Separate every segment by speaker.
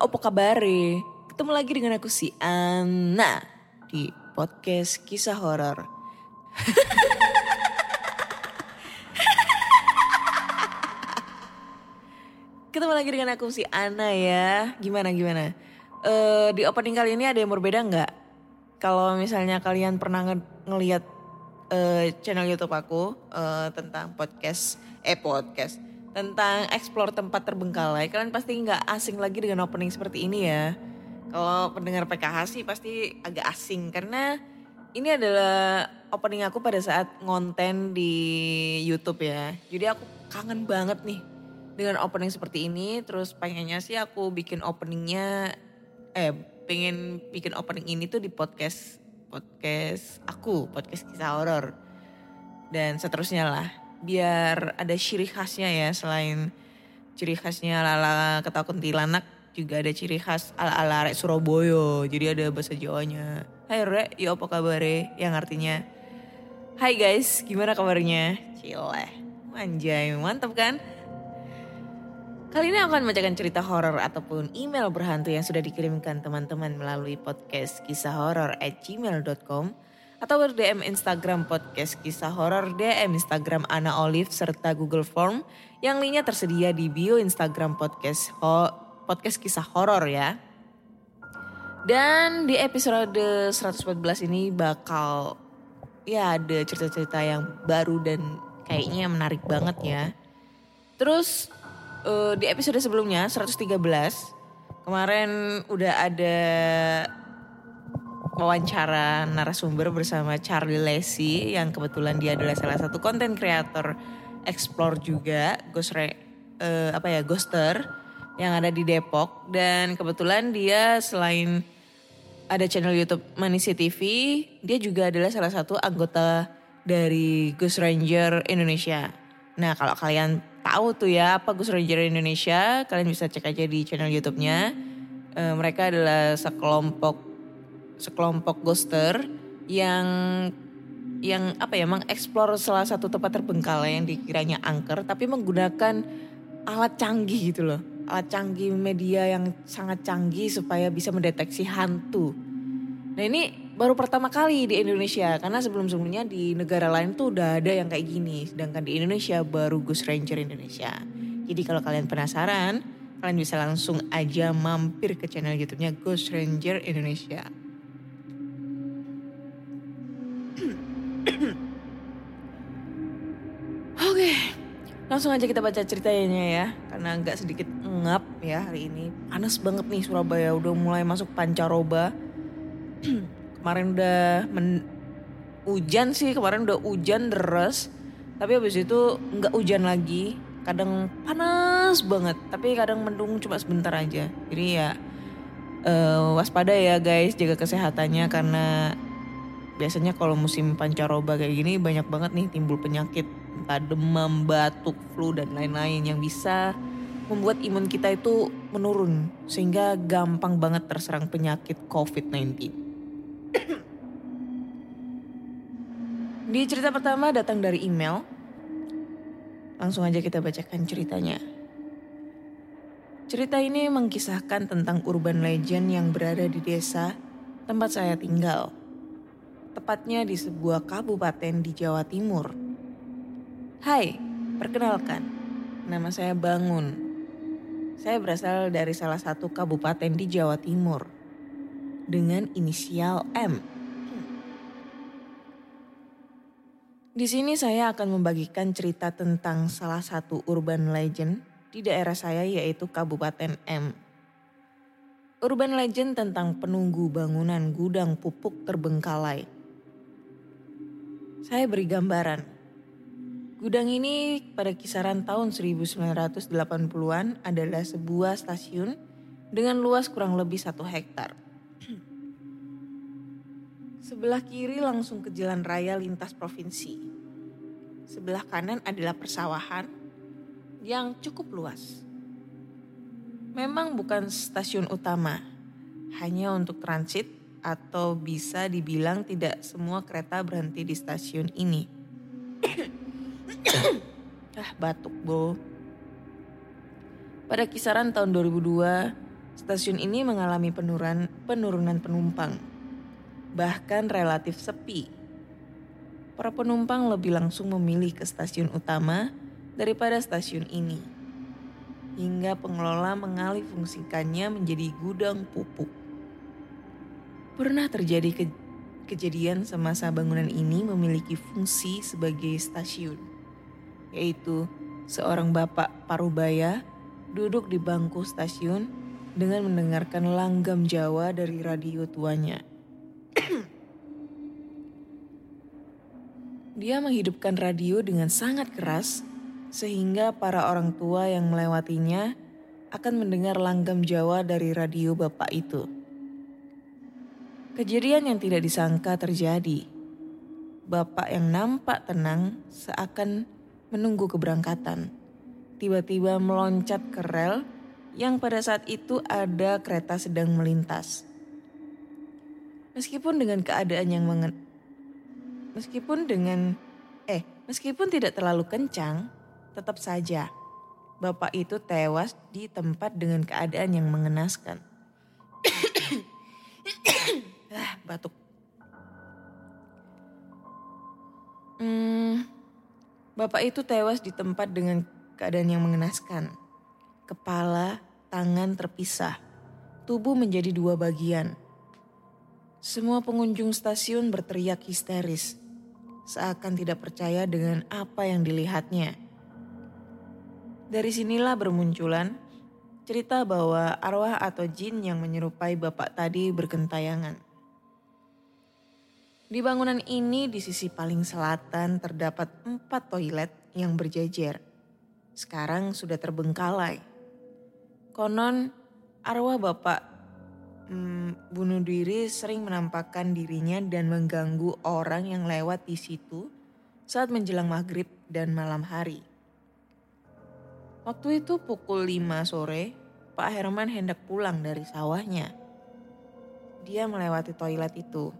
Speaker 1: apa kabare? Ketemu lagi dengan aku si Ana di podcast kisah horor. Ketemu lagi dengan aku si Ana ya. Gimana gimana? Eh di opening kali ini ada yang berbeda nggak? Kalau misalnya kalian pernah nge- ngeliat eh, channel YouTube aku eh, tentang podcast, eh podcast tentang explore tempat terbengkalai, kalian pasti nggak asing lagi dengan opening seperti ini ya. Kalau pendengar PKH sih pasti agak asing karena ini adalah opening aku pada saat ngonten di YouTube ya. Jadi aku kangen banget nih dengan opening seperti ini. Terus pengennya sih aku bikin openingnya, eh pengen bikin opening ini tuh di podcast podcast aku, podcast kisah horor dan seterusnya lah. Biar ada ciri khasnya ya selain ciri khasnya lala ketawa kuntilanak juga ada ciri khas ala-ala rek Surabaya. Jadi ada bahasa Jawanya. Hai rek, yo apa kabar Yang artinya Hai guys, gimana kabarnya? Cileh, manjay, mantap kan? Kali ini akan membacakan cerita horor ataupun email berhantu yang sudah dikirimkan teman-teman melalui podcast kisah horor at gmail.com atau ber-DM Instagram podcast kisah horor, DM Instagram Ana Olive serta Google Form yang linknya tersedia di bio Instagram podcast ho- podcast kisah horor ya. Dan di episode 114 ini bakal ya ada cerita-cerita yang baru dan kayaknya menarik banget ya. Terus eh, di episode sebelumnya 113 kemarin udah ada wawancara narasumber bersama Charlie Lacey yang kebetulan dia adalah salah satu konten kreator explore juga ghost re, eh, apa ya ghoster yang ada di Depok dan kebetulan dia selain ada channel YouTube Manisi TV, dia juga adalah salah satu anggota dari Ghost Ranger Indonesia. Nah kalau kalian tahu tuh ya apa Ghost Ranger Indonesia, kalian bisa cek aja di channel YouTube-nya. Eh, mereka adalah sekelompok sekelompok ghoster yang yang apa ya mengeksplor salah satu tempat terbengkalai yang dikiranya angker tapi menggunakan alat canggih gitu loh. Alat canggih media yang sangat canggih supaya bisa mendeteksi hantu. Nah ini baru pertama kali di Indonesia karena sebelum-sebelumnya di negara lain tuh udah ada yang kayak gini sedangkan di Indonesia baru Ghost Ranger Indonesia. Jadi kalau kalian penasaran kalian bisa langsung aja mampir ke channel YouTube-nya Ghost Ranger Indonesia langsung aja kita baca ceritanya ya. Karena agak sedikit ngap ya hari ini. Panas banget nih Surabaya, udah mulai masuk pancaroba. kemarin udah men- hujan sih, kemarin udah hujan deres. Tapi habis itu nggak hujan lagi. Kadang panas banget, tapi kadang mendung cuma sebentar aja. Jadi ya eh, waspada ya guys, jaga kesehatannya karena biasanya kalau musim pancaroba kayak gini banyak banget nih timbul penyakit entah demam, batuk, flu dan lain-lain yang bisa membuat imun kita itu menurun sehingga gampang banget terserang penyakit COVID-19. Di cerita pertama datang dari email. Langsung aja kita bacakan ceritanya. Cerita ini mengkisahkan tentang urban legend yang berada di desa tempat saya tinggal tepatnya di sebuah kabupaten di Jawa Timur. Hai, perkenalkan, nama saya Bangun. Saya berasal dari salah satu kabupaten di Jawa Timur. dengan inisial M. Di sini saya akan membagikan cerita tentang salah satu urban legend di daerah saya yaitu Kabupaten M. Urban legend tentang penunggu bangunan gudang pupuk terbengkalai. Saya beri gambaran. Gudang ini pada kisaran tahun 1980-an adalah sebuah stasiun dengan luas kurang lebih satu hektar. Sebelah kiri langsung ke jalan raya lintas provinsi. Sebelah kanan adalah persawahan yang cukup luas. Memang bukan stasiun utama, hanya untuk transit atau bisa dibilang tidak semua kereta berhenti di stasiun ini. ah batuk bo. Pada kisaran tahun 2002, stasiun ini mengalami penurunan, penurunan penumpang. Bahkan relatif sepi. Para penumpang lebih langsung memilih ke stasiun utama daripada stasiun ini. Hingga pengelola mengalih fungsikannya menjadi gudang pupuk. Pernah terjadi ke kejadian semasa bangunan ini memiliki fungsi sebagai stasiun yaitu seorang bapak parubaya duduk di bangku stasiun dengan mendengarkan langgam Jawa dari radio tuanya. Dia menghidupkan radio dengan sangat keras sehingga para orang tua yang melewatinya akan mendengar langgam Jawa dari radio bapak itu. Kejadian yang tidak disangka terjadi. Bapak yang nampak tenang seakan menunggu keberangkatan. Tiba-tiba meloncat ke rel yang pada saat itu ada kereta sedang melintas. Meskipun dengan keadaan yang mengen meskipun dengan eh meskipun tidak terlalu kencang, tetap saja bapak itu tewas di tempat dengan keadaan yang mengenaskan. ah, batuk. Hmm, Bapak itu tewas di tempat dengan keadaan yang mengenaskan. Kepala, tangan terpisah. Tubuh menjadi dua bagian. Semua pengunjung stasiun berteriak histeris. Seakan tidak percaya dengan apa yang dilihatnya. Dari sinilah bermunculan cerita bahwa arwah atau jin yang menyerupai bapak tadi berkentayangan. Di bangunan ini di sisi paling selatan terdapat empat toilet yang berjejer. Sekarang sudah terbengkalai. Konon arwah bapak hmm, bunuh diri sering menampakkan dirinya dan mengganggu orang yang lewat di situ saat menjelang maghrib dan malam hari. Waktu itu pukul 5 sore, Pak Herman hendak pulang dari sawahnya. Dia melewati toilet itu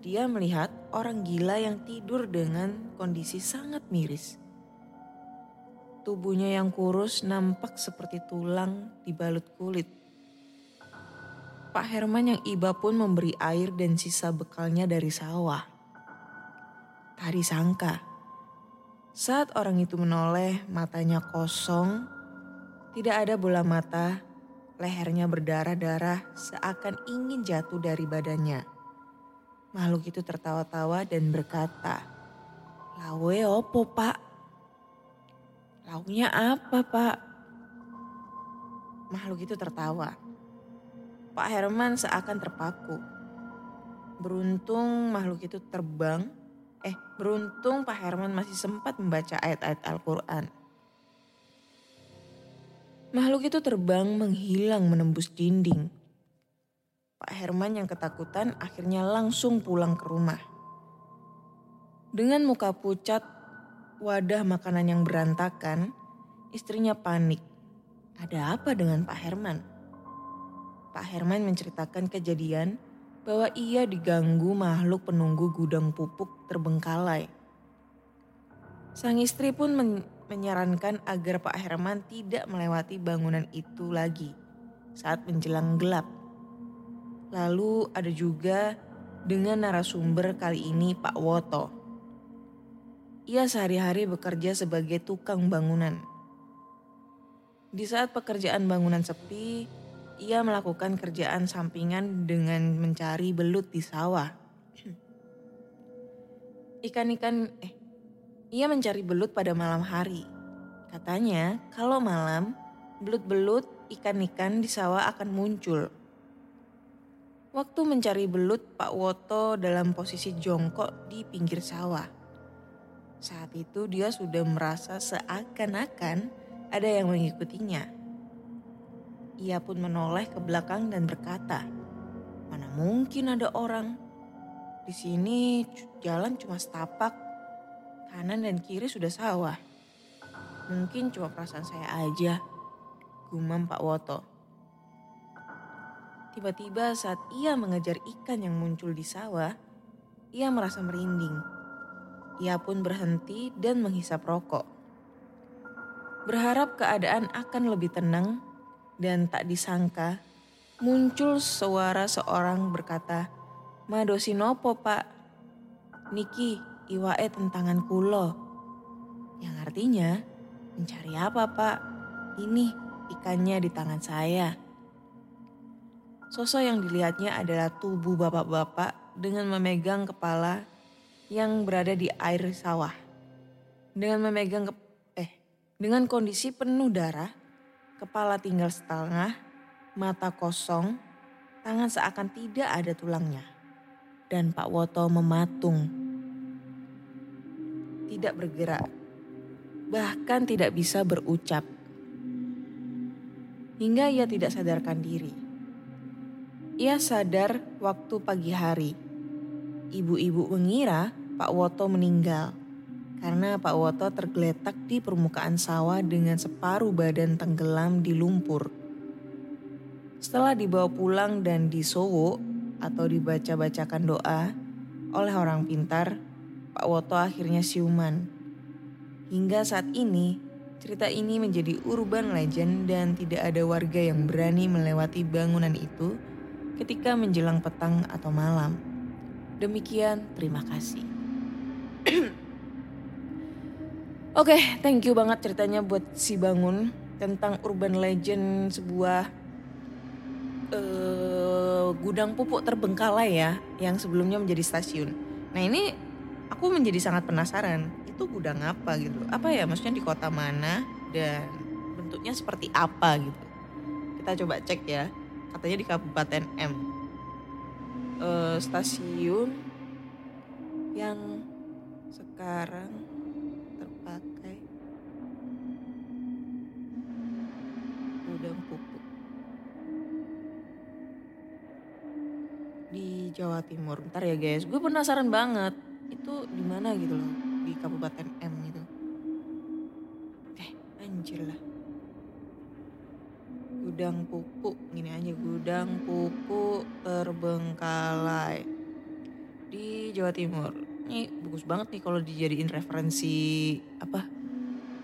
Speaker 1: dia melihat orang gila yang tidur dengan kondisi sangat miris. Tubuhnya yang kurus nampak seperti tulang dibalut kulit. Pak Herman yang iba pun memberi air dan sisa bekalnya dari sawah. Tadi sangka, saat orang itu menoleh matanya kosong, tidak ada bola mata, lehernya berdarah-darah seakan ingin jatuh dari badannya. Makhluk itu tertawa-tawa dan berkata, Lawe opo pak? Lauknya apa pak? Makhluk itu tertawa. Pak Herman seakan terpaku. Beruntung makhluk itu terbang. Eh, beruntung Pak Herman masih sempat membaca ayat-ayat Al-Quran. Makhluk itu terbang menghilang menembus dinding Pak Herman yang ketakutan akhirnya langsung pulang ke rumah. Dengan muka pucat, wadah makanan yang berantakan, istrinya panik. Ada apa dengan Pak Herman? Pak Herman menceritakan kejadian bahwa ia diganggu makhluk penunggu gudang pupuk terbengkalai. Sang istri pun men menyarankan agar Pak Herman tidak melewati bangunan itu lagi saat menjelang gelap. Lalu ada juga dengan narasumber kali ini Pak Woto. Ia sehari-hari bekerja sebagai tukang bangunan. Di saat pekerjaan bangunan sepi, ia melakukan kerjaan sampingan dengan mencari belut di sawah. Ikan-ikan, eh, ia mencari belut pada malam hari. Katanya, kalau malam, belut-belut ikan-ikan di sawah akan muncul. Waktu mencari belut, Pak Woto dalam posisi jongkok di pinggir sawah. Saat itu dia sudah merasa seakan-akan ada yang mengikutinya. Ia pun menoleh ke belakang dan berkata, "Mana mungkin ada orang? Di sini jalan cuma setapak, kanan dan kiri sudah sawah. Mungkin cuma perasaan saya aja." Gumam Pak Woto. Tiba-tiba saat ia mengejar ikan yang muncul di sawah, ia merasa merinding. Ia pun berhenti dan menghisap rokok. Berharap keadaan akan lebih tenang dan tak disangka muncul suara seorang berkata, Madosi nopo pak, Niki iwae tentangan kulo. Yang artinya, mencari apa pak? Ini ikannya di tangan saya. Sosok yang dilihatnya adalah tubuh bapak-bapak dengan memegang kepala yang berada di air sawah. Dengan memegang ke, eh dengan kondisi penuh darah, kepala tinggal setengah, mata kosong, tangan seakan tidak ada tulangnya. Dan Pak Woto mematung. Tidak bergerak. Bahkan tidak bisa berucap. Hingga ia tidak sadarkan diri. Ia sadar waktu pagi hari. Ibu-ibu mengira Pak Woto meninggal karena Pak Woto tergeletak di permukaan sawah dengan separuh badan tenggelam di lumpur. Setelah dibawa pulang dan disowo atau dibaca-bacakan doa oleh orang pintar, Pak Woto akhirnya siuman. Hingga saat ini, cerita ini menjadi urban legend dan tidak ada warga yang berani melewati bangunan itu ketika menjelang petang atau malam. Demikian, terima kasih. Oke, okay, thank you banget ceritanya buat si Bangun tentang urban legend sebuah uh, gudang pupuk terbengkalai ya, yang sebelumnya menjadi stasiun. Nah ini aku menjadi sangat penasaran, itu gudang apa gitu? Apa ya, maksudnya di kota mana dan bentuknya seperti apa gitu? Kita coba cek ya, katanya di Kabupaten M. Uh, stasiun yang sekarang terpakai gudang pupuk di Jawa Timur. Ntar ya guys, gue penasaran banget itu di mana gitu loh di Kabupaten M gitu. Eh anjir lah. Gudang pupuk, gini aja gudang pupuk terbengkalai di Jawa Timur. Ini bagus banget nih kalau dijadiin referensi apa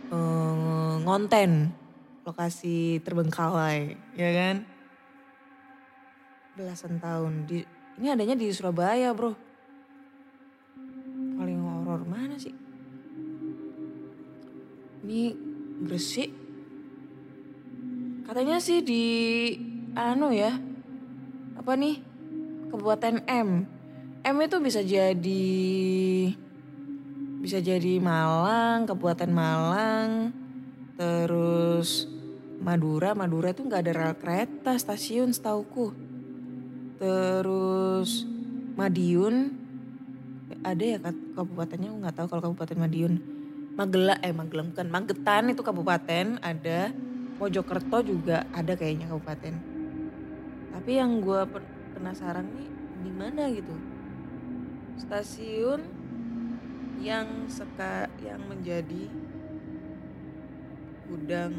Speaker 1: eh, ngonten lokasi terbengkalai, ya kan? Belasan tahun di ini adanya di Surabaya bro. Paling horor mana sih? Ini Gresik. Katanya sih di anu ya. Apa nih? Kabupaten M. M itu bisa jadi bisa jadi Malang, Kabupaten Malang, terus Madura, Madura itu nggak ada rel kereta stasiun setauku. Terus Madiun ada ya kabupatennya nggak tahu kalau Kabupaten Madiun. Magela eh Magelang bukan Magetan itu kabupaten ada. Mojokerto juga ada kayaknya kabupaten. Tapi yang gue penasaran nih di mana gitu? Stasiun yang seka yang menjadi gudang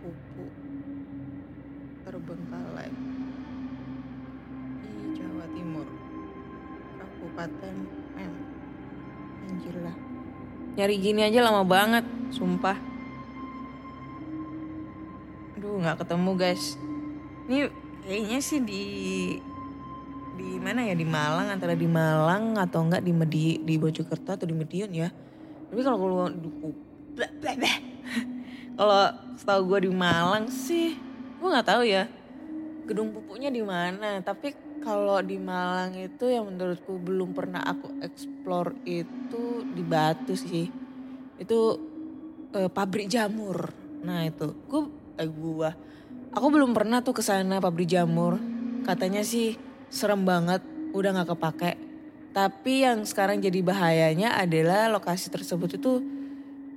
Speaker 1: pupuk terbengkalai di Jawa Timur Kabupaten M. Anjir lah. Nyari gini aja lama banget sumpah aduh nggak ketemu guys. Ini kayaknya sih di di mana ya? Di Malang antara di Malang atau enggak di Medi di Bojokerto atau di Medion ya. Tapi kalau kalau kalau setahu gue di Malang sih gue nggak tahu ya gedung pupuknya di mana. Tapi kalau di Malang itu yang menurutku belum pernah aku explore itu di Batu sih. Itu eh, pabrik jamur. Nah itu. Gue eh gua. Aku belum pernah tuh ke sana pabrik jamur. Katanya sih serem banget udah nggak kepake. Tapi yang sekarang jadi bahayanya adalah lokasi tersebut itu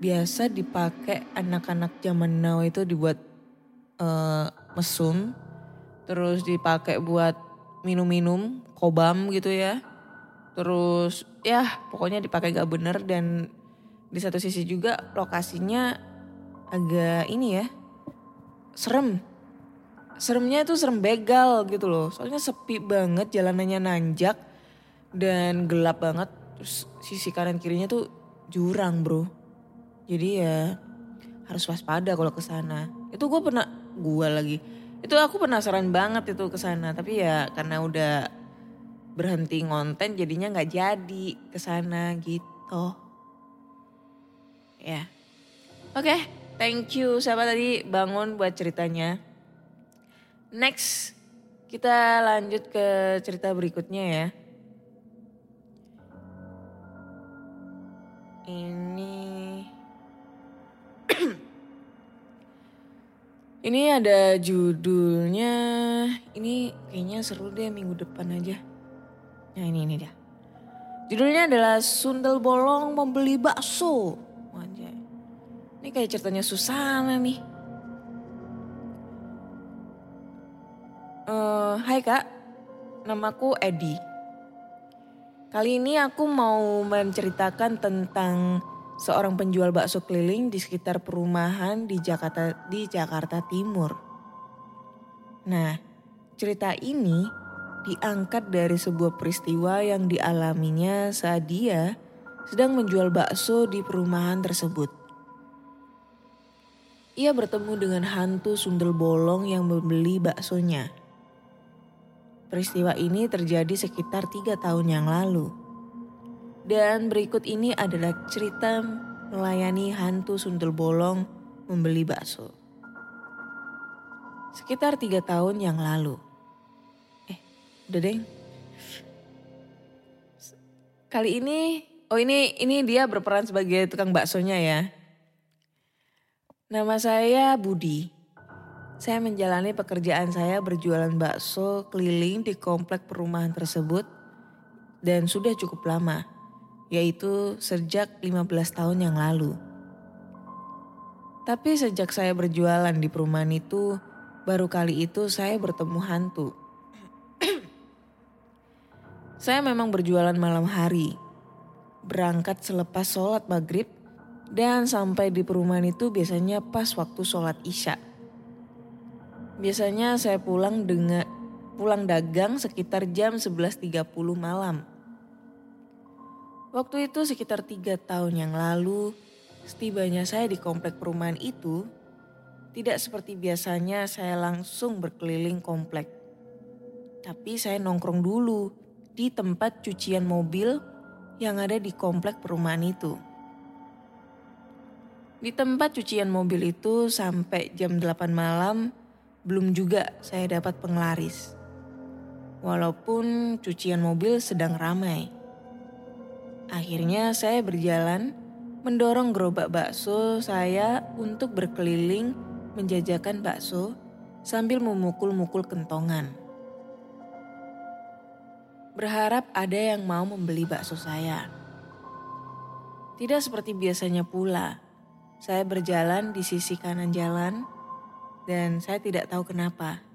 Speaker 1: biasa dipakai anak-anak zaman now itu dibuat eh, mesum terus dipakai buat minum-minum kobam gitu ya. Terus ya pokoknya dipakai gak bener dan di satu sisi juga lokasinya agak ini ya serem. Seremnya itu serem begal gitu loh. Soalnya sepi banget jalanannya nanjak dan gelap banget. Terus sisi kanan kirinya tuh jurang bro. Jadi ya harus waspada kalau ke sana. Itu gue pernah gue lagi. Itu aku penasaran banget itu ke sana. Tapi ya karena udah berhenti ngonten jadinya nggak jadi ke sana gitu. Ya. Oke thank you siapa tadi bangun buat ceritanya next kita lanjut ke cerita berikutnya ya ini Ini ada judulnya, ini kayaknya seru deh minggu depan aja. Nah ini ini dia. Judulnya adalah Sundel Bolong Membeli Bakso. Ini kayak ceritanya Susana nih. Eh, hai kak, namaku Edi. Kali ini aku mau menceritakan tentang seorang penjual bakso keliling di sekitar perumahan di Jakarta di Jakarta Timur. Nah, cerita ini diangkat dari sebuah peristiwa yang dialaminya saat dia sedang menjual bakso di perumahan tersebut. Ia bertemu dengan hantu sundel bolong yang membeli baksonya. Peristiwa ini terjadi sekitar tiga tahun yang lalu. Dan berikut ini adalah cerita melayani hantu sundel bolong membeli bakso. Sekitar tiga tahun yang lalu. Eh, udah deng. Kali ini, oh ini ini dia berperan sebagai tukang baksonya ya. Nama saya Budi. Saya menjalani pekerjaan saya berjualan bakso keliling di komplek perumahan tersebut dan sudah cukup lama yaitu sejak 15 tahun yang lalu. Tapi sejak saya berjualan di perumahan itu, baru kali itu saya bertemu hantu. saya memang berjualan malam hari, berangkat selepas sholat maghrib, dan sampai di perumahan itu biasanya pas waktu sholat isya. Biasanya saya pulang dengan pulang dagang sekitar jam 11.30 malam. Waktu itu sekitar tiga tahun yang lalu, setibanya saya di komplek perumahan itu, tidak seperti biasanya saya langsung berkeliling komplek. Tapi saya nongkrong dulu di tempat cucian mobil yang ada di komplek perumahan itu. Di tempat cucian mobil itu sampai jam 8 malam belum juga saya dapat penglaris. Walaupun cucian mobil sedang ramai. Akhirnya saya berjalan mendorong gerobak bakso saya untuk berkeliling menjajakan bakso sambil memukul-mukul kentongan. Berharap ada yang mau membeli bakso saya. Tidak seperti biasanya pula, saya berjalan di sisi kanan jalan dan saya tidak tahu kenapa.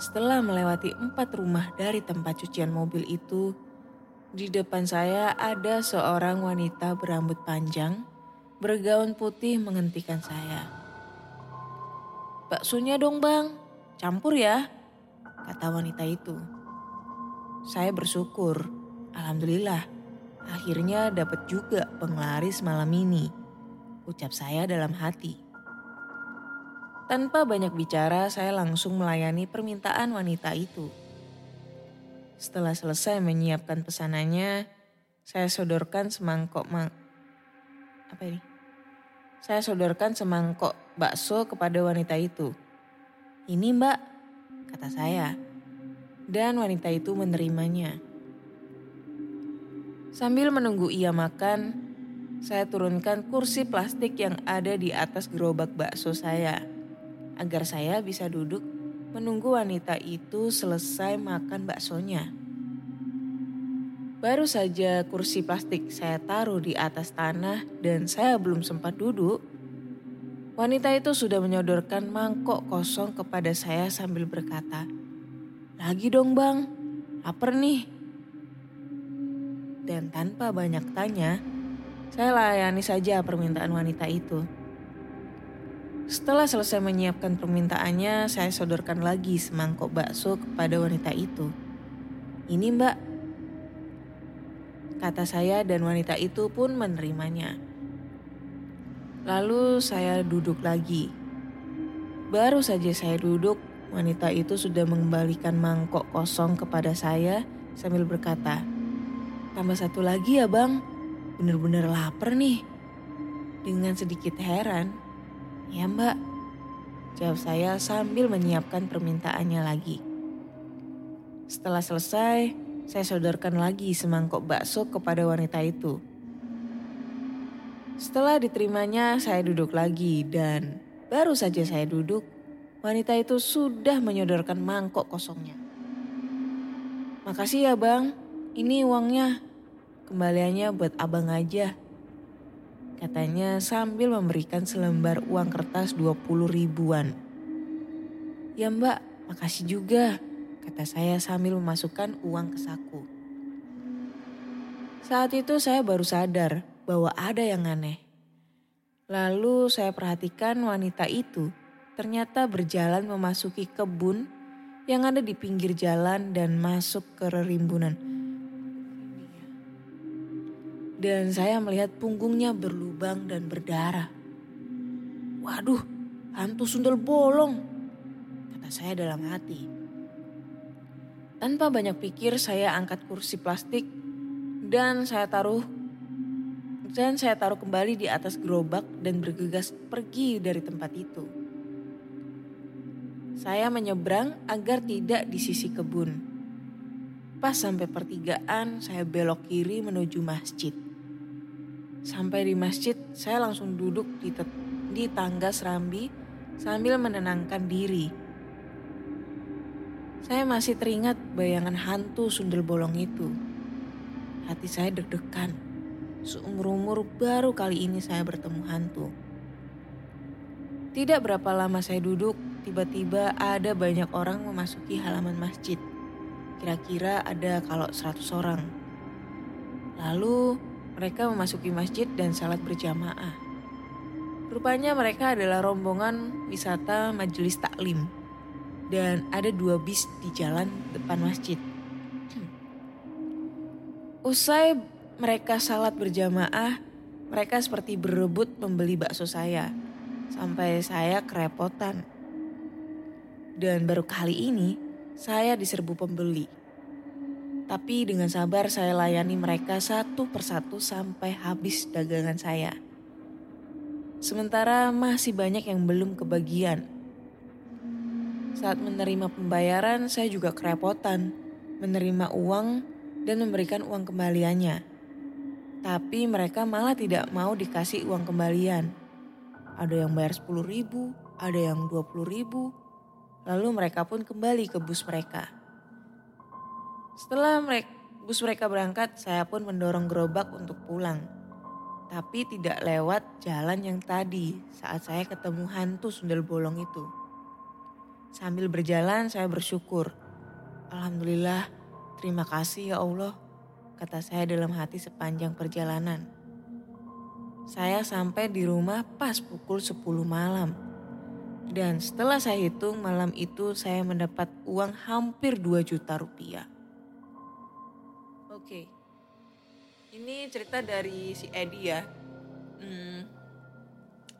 Speaker 1: Setelah melewati empat rumah dari tempat cucian mobil itu, di depan saya ada seorang wanita berambut panjang, bergaun putih menghentikan saya. Baksonya dong bang, campur ya, kata wanita itu. Saya bersyukur, alhamdulillah, akhirnya dapat juga penglaris malam ini, ucap saya dalam hati. Tanpa banyak bicara, saya langsung melayani permintaan wanita itu. Setelah selesai menyiapkan pesanannya, saya sodorkan semangkok mang apa ini? Saya sodorkan semangkok bakso kepada wanita itu. Ini mbak, kata saya. Dan wanita itu menerimanya. Sambil menunggu ia makan, saya turunkan kursi plastik yang ada di atas gerobak bakso saya. Agar saya bisa duduk menunggu wanita itu selesai makan baksonya. Baru saja kursi plastik saya taruh di atas tanah dan saya belum sempat duduk. Wanita itu sudah menyodorkan mangkok kosong kepada saya sambil berkata, Lagi dong bang, lapar nih. Dan tanpa banyak tanya, saya layani saja permintaan wanita itu. Setelah selesai menyiapkan permintaannya, saya sodorkan lagi semangkok bakso kepada wanita itu. Ini mbak, kata saya dan wanita itu pun menerimanya. Lalu saya duduk lagi. Baru saja saya duduk, wanita itu sudah mengembalikan mangkok kosong kepada saya sambil berkata, Tambah satu lagi ya bang, bener-bener lapar nih. Dengan sedikit heran, ya mbak, jawab saya sambil menyiapkan permintaannya lagi. Setelah selesai, saya sodorkan lagi semangkok bakso kepada wanita itu. Setelah diterimanya, saya duduk lagi dan baru saja saya duduk, wanita itu sudah menyodorkan mangkok kosongnya. Makasih ya bang, ini uangnya. Kembaliannya buat abang aja. Katanya sambil memberikan selembar uang kertas 20 ribuan. Ya mbak, makasih juga kata saya sambil memasukkan uang ke saku. Saat itu saya baru sadar bahwa ada yang aneh. Lalu saya perhatikan wanita itu ternyata berjalan memasuki kebun yang ada di pinggir jalan dan masuk ke rerimbunan. Dan saya melihat punggungnya berlubang dan berdarah. Waduh, hantu sundel bolong, kata saya dalam hati. Tanpa banyak pikir saya angkat kursi plastik dan saya taruh dan saya taruh kembali di atas gerobak dan bergegas pergi dari tempat itu. Saya menyeberang agar tidak di sisi kebun. Pas sampai pertigaan, saya belok kiri menuju masjid. Sampai di masjid, saya langsung duduk di, di tangga serambi sambil menenangkan diri saya masih teringat bayangan hantu sundel bolong itu. Hati saya deg-degan. Seumur-umur baru kali ini saya bertemu hantu. Tidak berapa lama saya duduk, tiba-tiba ada banyak orang memasuki halaman masjid. Kira-kira ada kalau 100 orang. Lalu mereka memasuki masjid dan salat berjamaah. Rupanya mereka adalah rombongan wisata majelis taklim dan ada dua bis di jalan depan masjid. Usai mereka salat berjamaah, mereka seperti berebut membeli bakso saya. Sampai saya kerepotan. Dan baru kali ini saya diserbu pembeli. Tapi dengan sabar saya layani mereka satu persatu sampai habis dagangan saya. Sementara masih banyak yang belum kebagian saat menerima pembayaran, saya juga kerepotan menerima uang dan memberikan uang kembaliannya. Tapi mereka malah tidak mau dikasih uang kembalian. Ada yang bayar 10 ribu, ada yang 20 ribu. Lalu mereka pun kembali ke bus mereka. Setelah mereka, bus mereka berangkat, saya pun mendorong gerobak untuk pulang. Tapi tidak lewat jalan yang tadi saat saya ketemu hantu sundel bolong itu. Sambil berjalan saya bersyukur. Alhamdulillah, terima kasih ya Allah, kata saya dalam hati sepanjang perjalanan. Saya sampai di rumah pas pukul 10 malam. Dan setelah saya hitung malam itu saya mendapat uang hampir 2 juta rupiah. Oke, ini cerita dari si Edi ya. Hmm,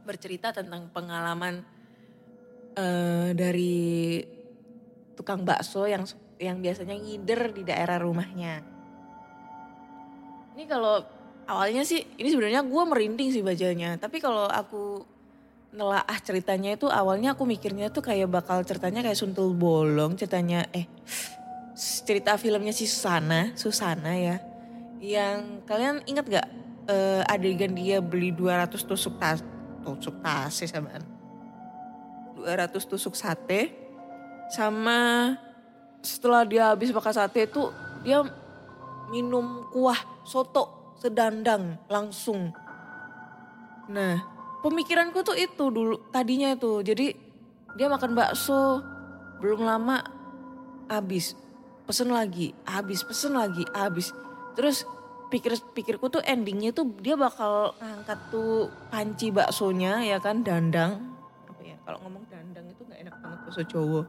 Speaker 1: bercerita tentang pengalaman uh, dari tukang bakso yang yang biasanya ngider di daerah rumahnya. Ini kalau awalnya sih ini sebenarnya gue merinding sih bacanya, tapi kalau aku nelaah ceritanya itu awalnya aku mikirnya tuh kayak bakal ceritanya kayak suntul bolong ceritanya eh cerita filmnya si Susana Susana ya yang kalian ingat gak eh, adegan dia beli 200 tusuk tas tusuk tasis samaan 200 tusuk sate sama setelah dia habis makan sate itu dia minum kuah soto sedandang langsung. Nah pemikiranku tuh itu dulu tadinya itu. Jadi dia makan bakso belum lama habis pesen lagi habis pesen lagi habis. Terus pikir pikirku tuh endingnya tuh dia bakal ngangkat tuh panci baksonya ya kan dandang. Apa ya kalau ngomong dandang itu nggak enak banget bakso Jawa.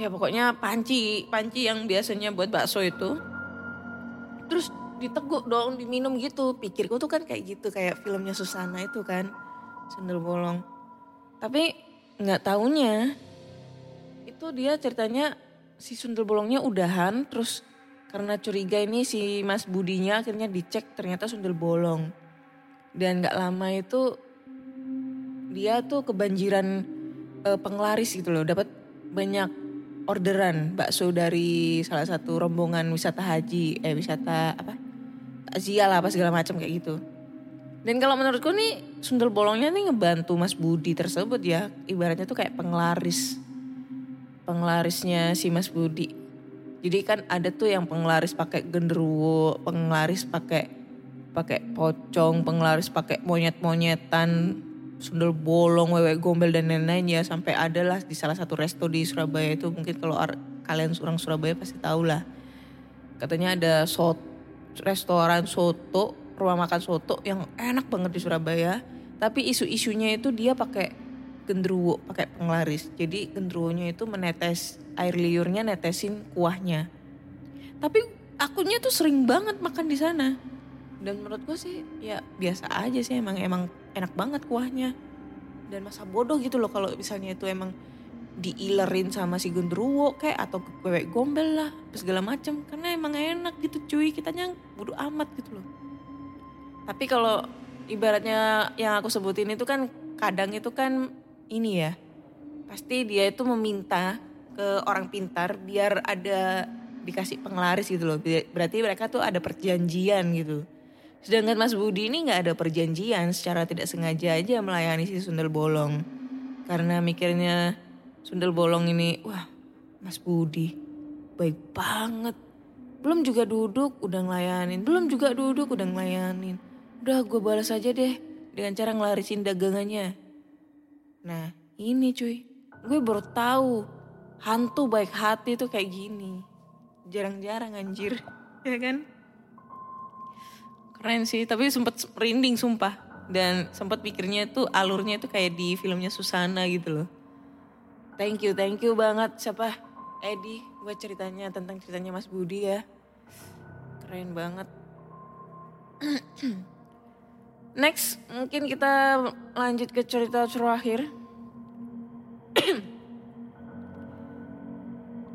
Speaker 1: Ya pokoknya panci panci yang biasanya buat bakso itu. Terus diteguk dong diminum gitu. Pikirku tuh kan kayak gitu kayak filmnya Susana itu kan sundel bolong. Tapi nggak taunya itu dia ceritanya si sundel bolongnya udahan terus karena curiga ini si Mas Budinya akhirnya dicek ternyata sundel bolong. Dan nggak lama itu dia tuh kebanjiran eh, penglaris gitu loh dapat banyak orderan bakso dari salah satu rombongan wisata haji eh wisata apa? Takziah lah apa segala macam kayak gitu. Dan kalau menurutku nih sundel bolongnya nih ngebantu Mas Budi tersebut ya ibaratnya tuh kayak penglaris penglarisnya si Mas Budi jadi kan ada tuh yang penglaris pakai genderuwo penglaris pakai pakai pocong penglaris pakai monyet-monyetan sundel bolong, wewe gombel dan lain-lain ya sampai ada lah di salah satu resto di Surabaya itu mungkin kalau kalian orang Surabaya pasti tahu lah. Katanya ada sot restoran soto, rumah makan soto yang enak banget di Surabaya. Tapi isu-isunya itu dia pakai genderuwo, pakai penglaris. Jadi genderuwonya itu menetes air liurnya netesin kuahnya. Tapi akunya tuh sering banget makan di sana. Dan menurut gue sih ya biasa aja sih emang emang enak banget kuahnya. Dan masa bodoh gitu loh kalau misalnya itu emang diilerin sama si genderuwo kayak atau bebek gombel lah segala macam karena emang enak gitu cuy kitanya bodoh amat gitu loh tapi kalau ibaratnya yang aku sebutin itu kan kadang itu kan ini ya. Pasti dia itu meminta ke orang pintar biar ada dikasih penglaris gitu loh. Berarti mereka tuh ada perjanjian gitu. Sedangkan Mas Budi ini nggak ada perjanjian secara tidak sengaja aja melayani si sundel bolong. Karena mikirnya sundel bolong ini wah Mas Budi baik banget. Belum juga duduk udah ngelayanin. Belum juga duduk udah ngelayanin. Udah gue balas aja deh dengan cara ngelarisin dagangannya nah ini cuy. Gue baru tahu hantu baik hati tuh kayak gini. Jarang-jarang anjir. Ya kan? Keren sih tapi sempet merinding sumpah. Dan sempat pikirnya tuh alurnya tuh kayak di filmnya Susana gitu loh. Thank you, thank you banget. Siapa? Edi buat ceritanya tentang ceritanya Mas Budi ya. Keren banget. Next, mungkin kita lanjut ke cerita terakhir.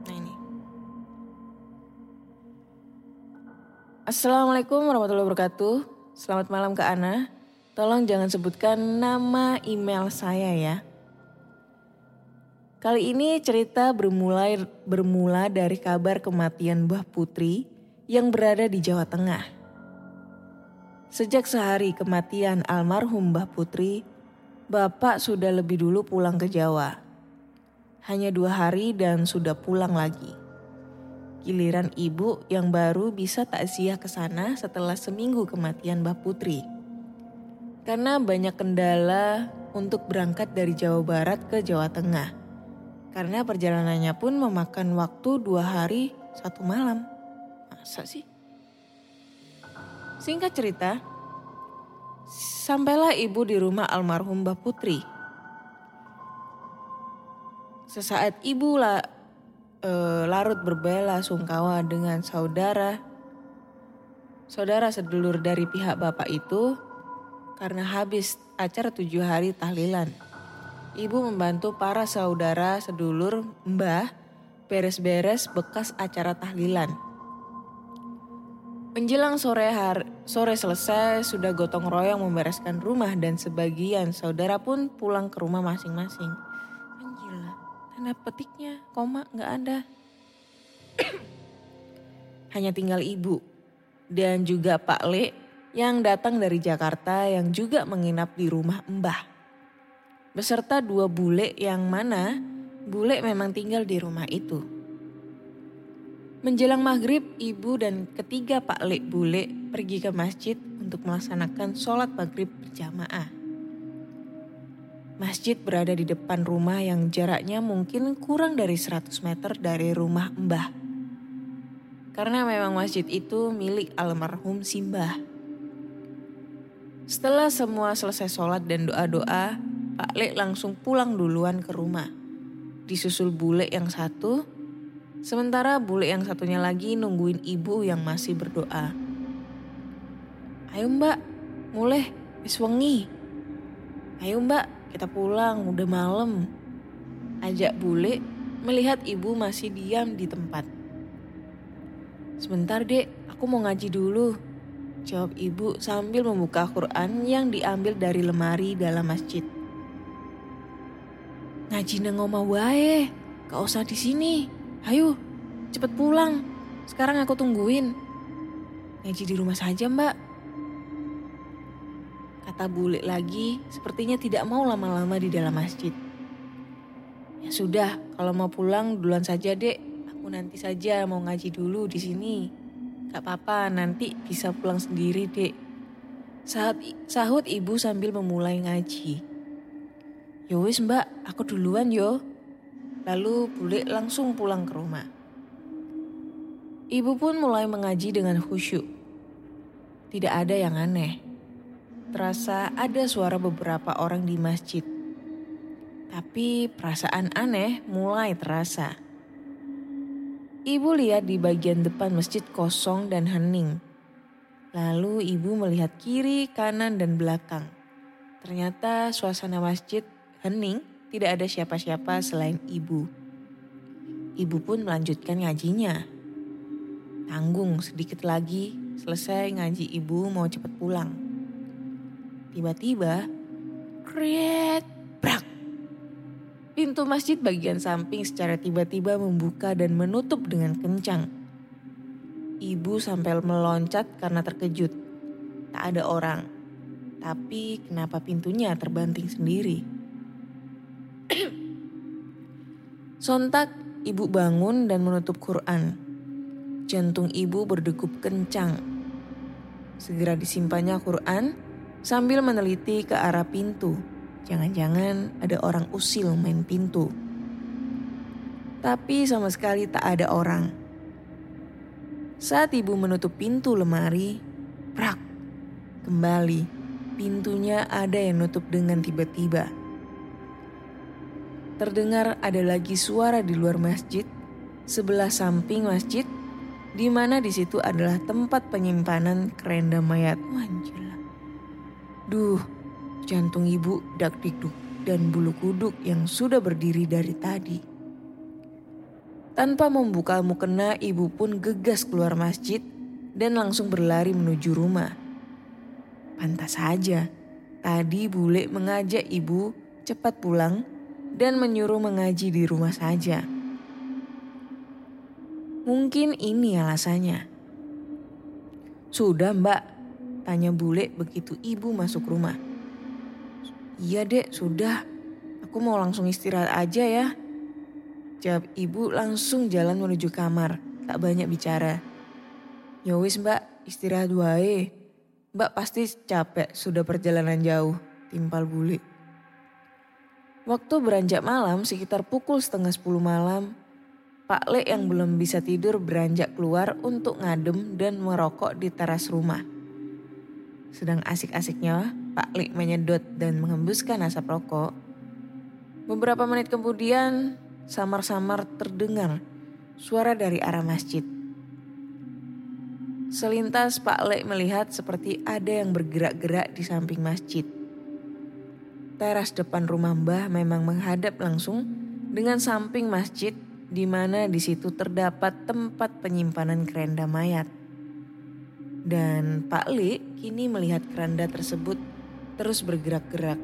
Speaker 1: nah ini. Assalamualaikum warahmatullahi wabarakatuh. Selamat malam Kak Ana. Tolong jangan sebutkan nama email saya ya. Kali ini cerita bermula bermula dari kabar kematian Mbah Putri yang berada di Jawa Tengah. Sejak sehari kematian almarhum Mbah Putri, Bapak sudah lebih dulu pulang ke Jawa. Hanya dua hari dan sudah pulang lagi. Giliran ibu yang baru bisa takziah ke sana setelah seminggu kematian Mbah Putri. Karena banyak kendala untuk berangkat dari Jawa Barat ke Jawa Tengah karena perjalanannya pun memakan waktu dua hari satu malam. Masa sih? Singkat cerita, sampailah ibu di rumah almarhum Mbak Putri. Sesaat ibu la, e, larut berbela sungkawa dengan saudara, saudara sedulur dari pihak bapak itu karena habis acara tujuh hari tahlilan. Ibu membantu para saudara sedulur Mbah beres-beres bekas acara tahlilan. Menjelang sore hari, sore selesai sudah gotong royong membereskan rumah dan sebagian saudara pun pulang ke rumah masing-masing. Anjila, tanda petiknya, koma nggak ada. Hanya tinggal ibu dan juga Pak Le yang datang dari Jakarta yang juga menginap di rumah Mbah. Beserta dua bule yang mana bule memang tinggal di rumah itu. Menjelang maghrib, ibu dan ketiga Pak Le bule pergi ke masjid untuk melaksanakan sholat maghrib berjamaah. Masjid berada di depan rumah yang jaraknya mungkin kurang dari 100 meter dari rumah Mbah. Karena memang masjid itu milik almarhum Simbah. Setelah semua selesai sholat dan doa-doa, Pak Le langsung pulang duluan ke rumah. Disusul bule yang satu, sementara bule yang satunya lagi nungguin ibu yang masih berdoa. Ayo mbak, mulai, wis wengi. Ayo mbak, kita pulang, udah malam. Ajak bule melihat ibu masih diam di tempat. Sebentar dek, aku mau ngaji dulu. Jawab ibu sambil membuka Quran yang diambil dari lemari dalam masjid. Ngaji nang omah wae, gak usah di sini. Ayo, cepet pulang. Sekarang aku tungguin. Ngaji di rumah saja mbak. Kata bule lagi, sepertinya tidak mau lama-lama di dalam masjid. Ya sudah, kalau mau pulang duluan saja dek. Aku nanti saja mau ngaji dulu di sini. Gak apa-apa, nanti bisa pulang sendiri dek. Saat sahut ibu sambil memulai ngaji. Yowis mbak, aku duluan yo. Lalu bule langsung pulang ke rumah. Ibu pun mulai mengaji dengan khusyuk. Tidak ada yang aneh. Terasa ada suara beberapa orang di masjid. Tapi perasaan aneh mulai terasa. Ibu lihat di bagian depan masjid kosong dan hening. Lalu ibu melihat kiri, kanan, dan belakang. Ternyata suasana masjid hening, tidak ada siapa-siapa selain ibu. Ibu pun melanjutkan ngajinya. Tanggung sedikit lagi, selesai ngaji ibu mau cepat pulang. Tiba-tiba, kriet, brak. Pintu masjid bagian samping secara tiba-tiba membuka dan menutup dengan kencang. Ibu sampai meloncat karena terkejut. Tak ada orang. Tapi kenapa pintunya terbanting sendiri? Sontak ibu bangun dan menutup Quran. Jantung ibu berdegup kencang. Segera disimpannya Quran sambil meneliti ke arah pintu. Jangan-jangan ada orang usil main pintu. Tapi sama sekali tak ada orang. Saat ibu menutup pintu lemari, prak, kembali pintunya ada yang nutup dengan tiba-tiba. Terdengar ada lagi suara di luar masjid, sebelah samping masjid, di mana di situ adalah tempat penyimpanan kerenda mayat. Wanjila. Duh, jantung ibu dak dikduk dan bulu kuduk yang sudah berdiri dari tadi. Tanpa membuka mukena, ibu pun gegas keluar masjid dan langsung berlari menuju rumah. Pantas saja, tadi bule mengajak ibu cepat pulang dan menyuruh mengaji di rumah saja. Mungkin ini alasannya. Sudah mbak, tanya bule begitu ibu masuk rumah. Iya dek, sudah. Aku mau langsung istirahat aja ya. Jawab ibu langsung jalan menuju kamar, tak banyak bicara. Yowis ya mbak, istirahat wae. Mbak pasti capek, sudah perjalanan jauh, timpal bule. Waktu beranjak malam sekitar pukul setengah sepuluh malam, Pak Le yang belum bisa tidur beranjak keluar untuk ngadem dan merokok di teras rumah. Sedang asik-asiknya Pak Le menyedot dan menghembuskan asap rokok. Beberapa menit kemudian samar-samar terdengar suara dari arah masjid. Selintas Pak Lek melihat seperti ada yang bergerak-gerak di samping masjid. Teras depan rumah Mbah memang menghadap langsung dengan samping masjid di mana di situ terdapat tempat penyimpanan kerenda mayat. Dan Pak Li kini melihat keranda tersebut terus bergerak-gerak.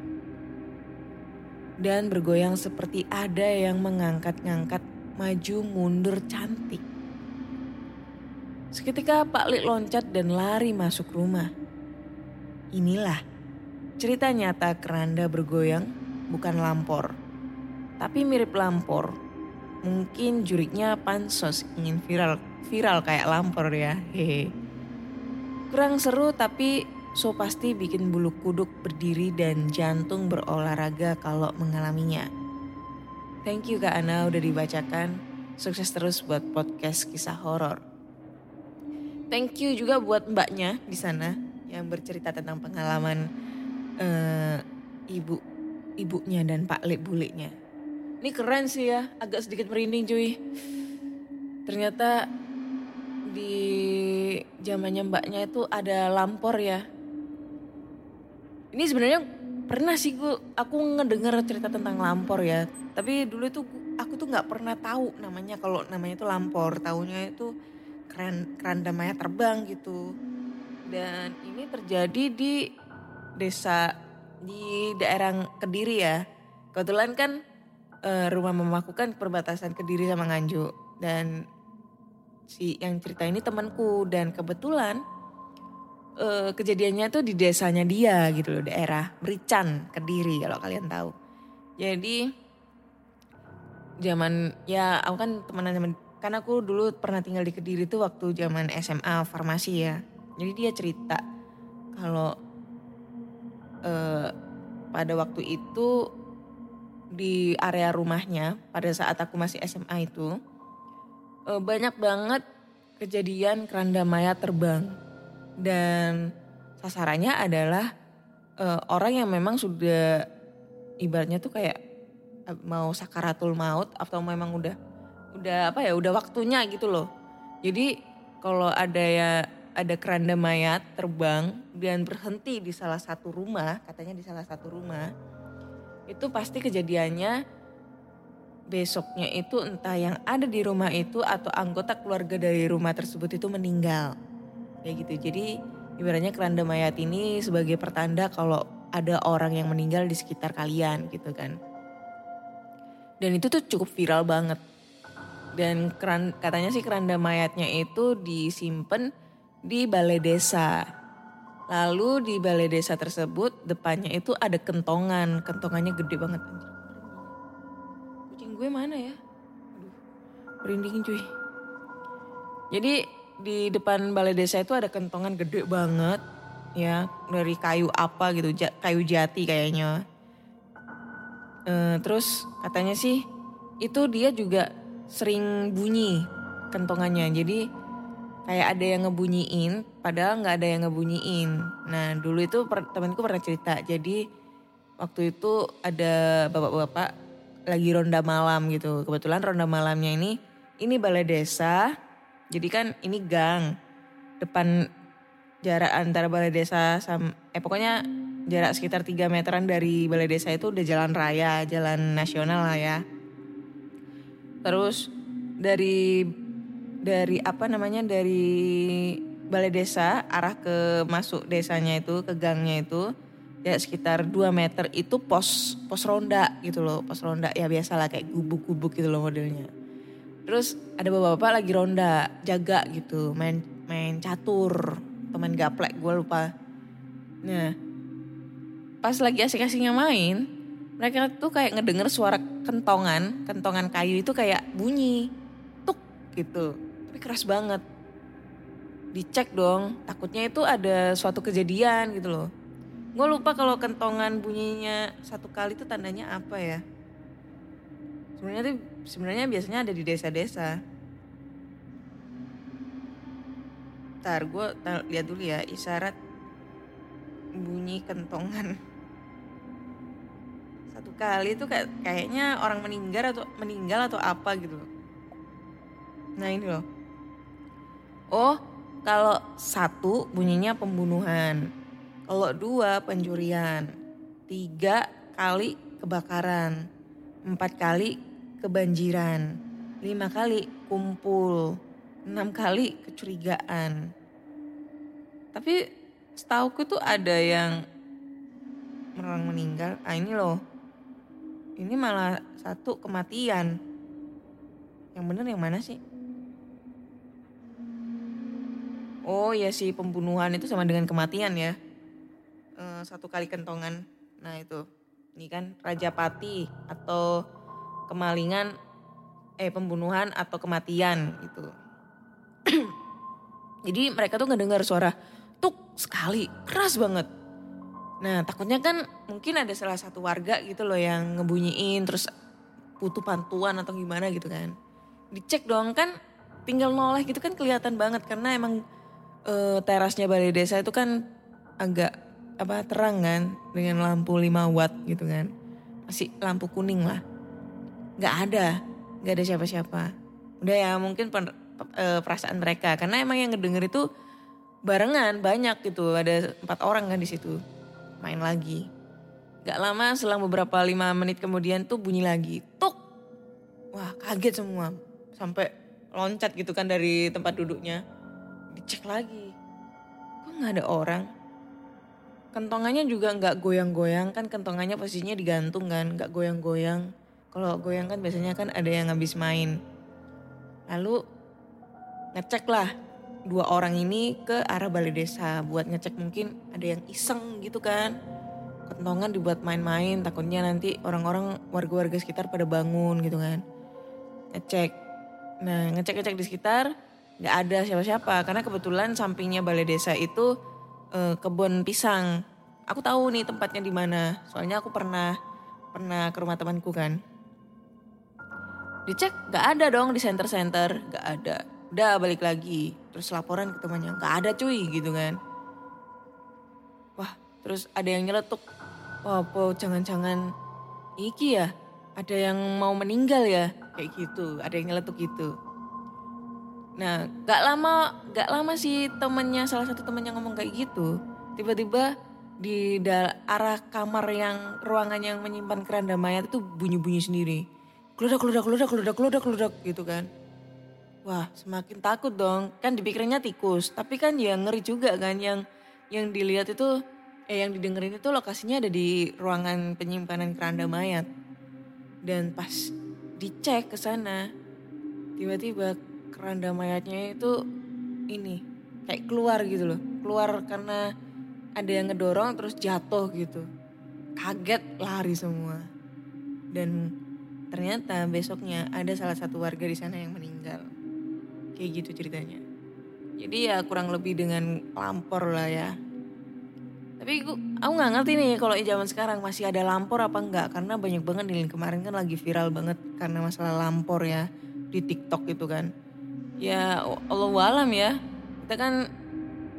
Speaker 1: Dan bergoyang seperti ada yang mengangkat-ngangkat maju mundur cantik. Seketika Pak Li loncat dan lari masuk rumah. Inilah cerita nyata keranda bergoyang bukan lampor. Tapi mirip lampor. Mungkin juriknya pansos ingin viral viral kayak lampor ya. Hehe. Kurang seru tapi so pasti bikin bulu kuduk berdiri dan jantung berolahraga kalau mengalaminya. Thank you Kak Ana udah dibacakan. Sukses terus buat podcast kisah horor. Thank you juga buat mbaknya di sana yang bercerita tentang pengalaman eh, ibu ibunya dan Pak Lek buliknya. Ini keren sih ya, agak sedikit merinding cuy. Ternyata di zamannya mbaknya itu ada lampor ya. Ini sebenarnya pernah sih gue aku ngedenger cerita tentang lampor ya. Tapi dulu itu aku tuh nggak pernah tahu namanya kalau namanya itu lampor. Tahunya itu keren keranda maya terbang gitu. Dan ini terjadi di desa di daerah Kediri ya. Kebetulan kan eh, rumah mamaku kan perbatasan Kediri sama Nganjuk dan si yang cerita ini temanku dan kebetulan eh, kejadiannya tuh di desanya dia gitu loh daerah Merican Kediri kalau kalian tahu. Jadi zaman ya aku kan temenan sama karena aku dulu pernah tinggal di Kediri tuh waktu zaman SMA farmasi ya. Jadi dia cerita kalau eh, pada waktu itu di area rumahnya pada saat aku masih SMA itu eh, banyak banget kejadian keranda mayat terbang. Dan sasarannya adalah eh, orang yang memang sudah ibaratnya tuh kayak eh, mau sakaratul maut atau memang udah udah apa ya udah waktunya gitu loh. Jadi kalau ada ya ada keranda mayat terbang dan berhenti di salah satu rumah katanya di salah satu rumah itu pasti kejadiannya besoknya itu entah yang ada di rumah itu atau anggota keluarga dari rumah tersebut itu meninggal. Kayak gitu. Jadi ibaratnya keranda mayat ini sebagai pertanda kalau ada orang yang meninggal di sekitar kalian gitu kan. Dan itu tuh cukup viral banget. Dan keran, katanya sih keranda mayatnya itu disimpan di balai desa. Lalu di balai desa tersebut depannya itu ada kentongan. Kentongannya gede banget. Kucing gue mana ya? Aduh, merinding cuy. Jadi di depan balai desa itu ada kentongan gede banget. Ya, dari kayu apa gitu, kayu jati kayaknya. Eh, terus katanya sih itu dia juga sering bunyi kentongannya. Jadi kayak ada yang ngebunyiin, padahal nggak ada yang ngebunyiin. Nah dulu itu per- temanku pernah cerita. Jadi waktu itu ada bapak-bapak lagi ronda malam gitu. Kebetulan ronda malamnya ini ini balai desa. Jadi kan ini gang depan jarak antara balai desa sama eh pokoknya jarak sekitar 3 meteran dari balai desa itu udah jalan raya, jalan nasional lah ya. Terus dari dari apa namanya dari balai desa arah ke masuk desanya itu ke gangnya itu ya sekitar 2 meter itu pos pos ronda gitu loh pos ronda. Ya biasalah kayak gubuk-gubuk gitu loh modelnya. Terus ada bapak-bapak lagi ronda jaga gitu main main catur teman gaplek gue lupa. Nah pas lagi asik-asiknya main mereka tuh kayak ngedenger suara kentongan kentongan kayu itu kayak bunyi tuk gitu keras banget. Dicek dong takutnya itu ada suatu kejadian gitu loh. Gue lupa kalau kentongan bunyinya satu kali itu tandanya apa ya. Sebenarnya sebenarnya biasanya ada di desa-desa. Ntar gue lihat dulu ya isyarat bunyi kentongan. Satu kali itu kayak kayaknya orang meninggal atau meninggal atau apa gitu loh. Nah ini loh oh kalau satu bunyinya pembunuhan kalau dua pencurian tiga kali kebakaran empat kali kebanjiran lima kali kumpul enam kali kecurigaan Tapi setauku tuh ada yang orang meninggal. Ah ini loh. Ini malah satu kematian. Yang bener yang mana sih? Oh ya sih pembunuhan itu sama dengan kematian ya. Eh, satu kali kentongan. Nah itu. Ini kan Rajapati atau kemalingan eh pembunuhan atau kematian gitu. Jadi mereka tuh ngedengar suara tuk sekali, keras banget. Nah takutnya kan mungkin ada salah satu warga gitu loh yang ngebunyiin terus butuh bantuan atau gimana gitu kan. Dicek dong kan tinggal noleh gitu kan kelihatan banget karena emang eh, terasnya balai desa itu kan agak apa terang kan dengan lampu 5 watt gitu kan. Masih lampu kuning lah. Nggak ada, nggak ada siapa-siapa. Udah ya mungkin pen- eh, perasaan mereka. Karena emang yang ngedenger itu barengan banyak gitu. Ada empat orang kan di situ. Main lagi. Gak lama selang beberapa lima menit kemudian tuh bunyi lagi. Tuk! Wah kaget semua. Sampai loncat gitu kan dari tempat duduknya dicek lagi. Kok nggak ada orang? Kentongannya juga nggak goyang-goyang kan kentongannya posisinya digantung kan nggak goyang-goyang. Kalau goyang kan biasanya kan ada yang habis main. Lalu ngecek lah dua orang ini ke arah balai desa. Buat ngecek mungkin ada yang iseng gitu kan. Kentongan dibuat main-main takutnya nanti orang-orang warga-warga sekitar pada bangun gitu kan. Ngecek. Nah ngecek-ngecek di sekitar nggak ada siapa-siapa. Karena kebetulan sampingnya balai desa itu eh, kebun pisang. Aku tahu nih tempatnya di mana. Soalnya aku pernah pernah ke rumah temanku kan. Dicek nggak ada dong di center-center. Nggak ada. Udah balik lagi. Terus laporan ke temannya. Nggak ada cuy gitu kan. Wah terus ada yang nyeletuk. Wah apa jangan-jangan iki ya? Ada yang mau meninggal ya? Kayak gitu. Ada yang nyeletuk gitu nah gak lama gak lama sih temennya salah satu temennya ngomong kayak gitu tiba-tiba di arah kamar yang ruangan yang menyimpan keranda mayat itu bunyi-bunyi sendiri keludak keludak keludak keludak keludak keludak gitu kan Wah semakin takut dong, kan dipikirnya tikus. Tapi kan ya ngeri juga kan yang yang dilihat itu, eh yang didengerin itu lokasinya ada di ruangan penyimpanan keranda mayat. Dan pas dicek ke sana, tiba-tiba keranda mayatnya itu ini kayak keluar gitu loh. Keluar karena ada yang ngedorong terus jatuh gitu. Kaget lari semua. Dan ternyata besoknya ada salah satu warga di sana yang meninggal kayak gitu ceritanya jadi ya kurang lebih dengan lampor lah ya tapi aku, aku nggak ngerti nih kalau zaman sekarang masih ada lampor apa enggak karena banyak banget nih kemarin kan lagi viral banget karena masalah lampor ya di TikTok gitu kan ya Allah alam ya. Kita kan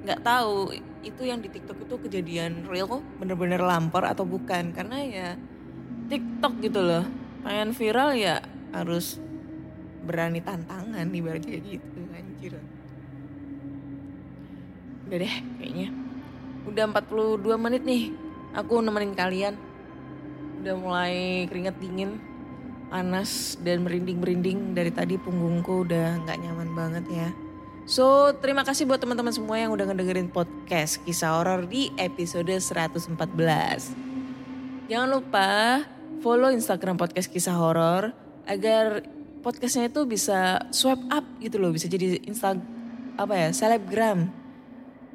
Speaker 1: nggak tahu itu yang di TikTok itu kejadian real kok bener-bener lampor atau bukan? Karena ya TikTok gitu loh. Pengen viral ya harus berani tantangan ibaratnya kayak gitu anjir. Udah deh kayaknya. Udah 42 menit nih aku nemenin kalian. Udah mulai keringat dingin panas dan merinding-merinding dari tadi punggungku udah nggak nyaman banget ya So, terima kasih buat teman-teman semua yang udah ngedengerin podcast kisah horor di episode 114. Jangan lupa follow Instagram podcast kisah horor agar podcastnya itu bisa swipe up gitu loh, bisa jadi insta apa ya selebgram,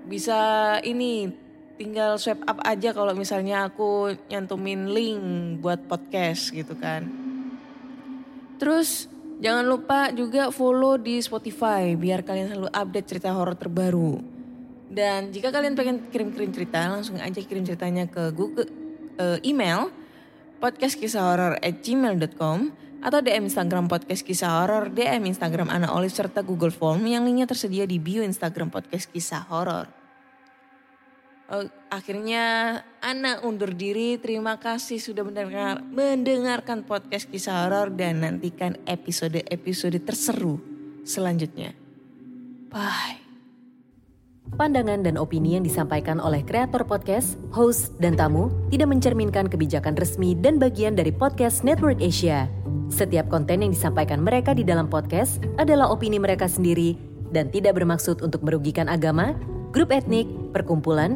Speaker 1: bisa ini tinggal swipe up aja kalau misalnya aku nyantumin link buat podcast gitu kan. Terus jangan lupa juga follow di Spotify biar kalian selalu update cerita horor terbaru. Dan jika kalian pengen kirim-kirim cerita langsung aja kirim ceritanya ke Google eh, email podcastkisahhoror@gmail.com atau DM Instagram podcast kisah horor, DM Instagram Ana Olive serta Google Form yang linknya tersedia di bio Instagram podcast kisah horor. Oh, akhirnya Ana undur diri. Terima kasih sudah mendengar, mendengarkan podcast kisah horor dan nantikan episode-episode terseru selanjutnya. Bye.
Speaker 2: Pandangan dan opini yang disampaikan oleh kreator podcast, host, dan tamu tidak mencerminkan kebijakan resmi dan bagian dari podcast Network Asia. Setiap konten yang disampaikan mereka di dalam podcast adalah opini mereka sendiri dan tidak bermaksud untuk merugikan agama, grup etnik, perkumpulan,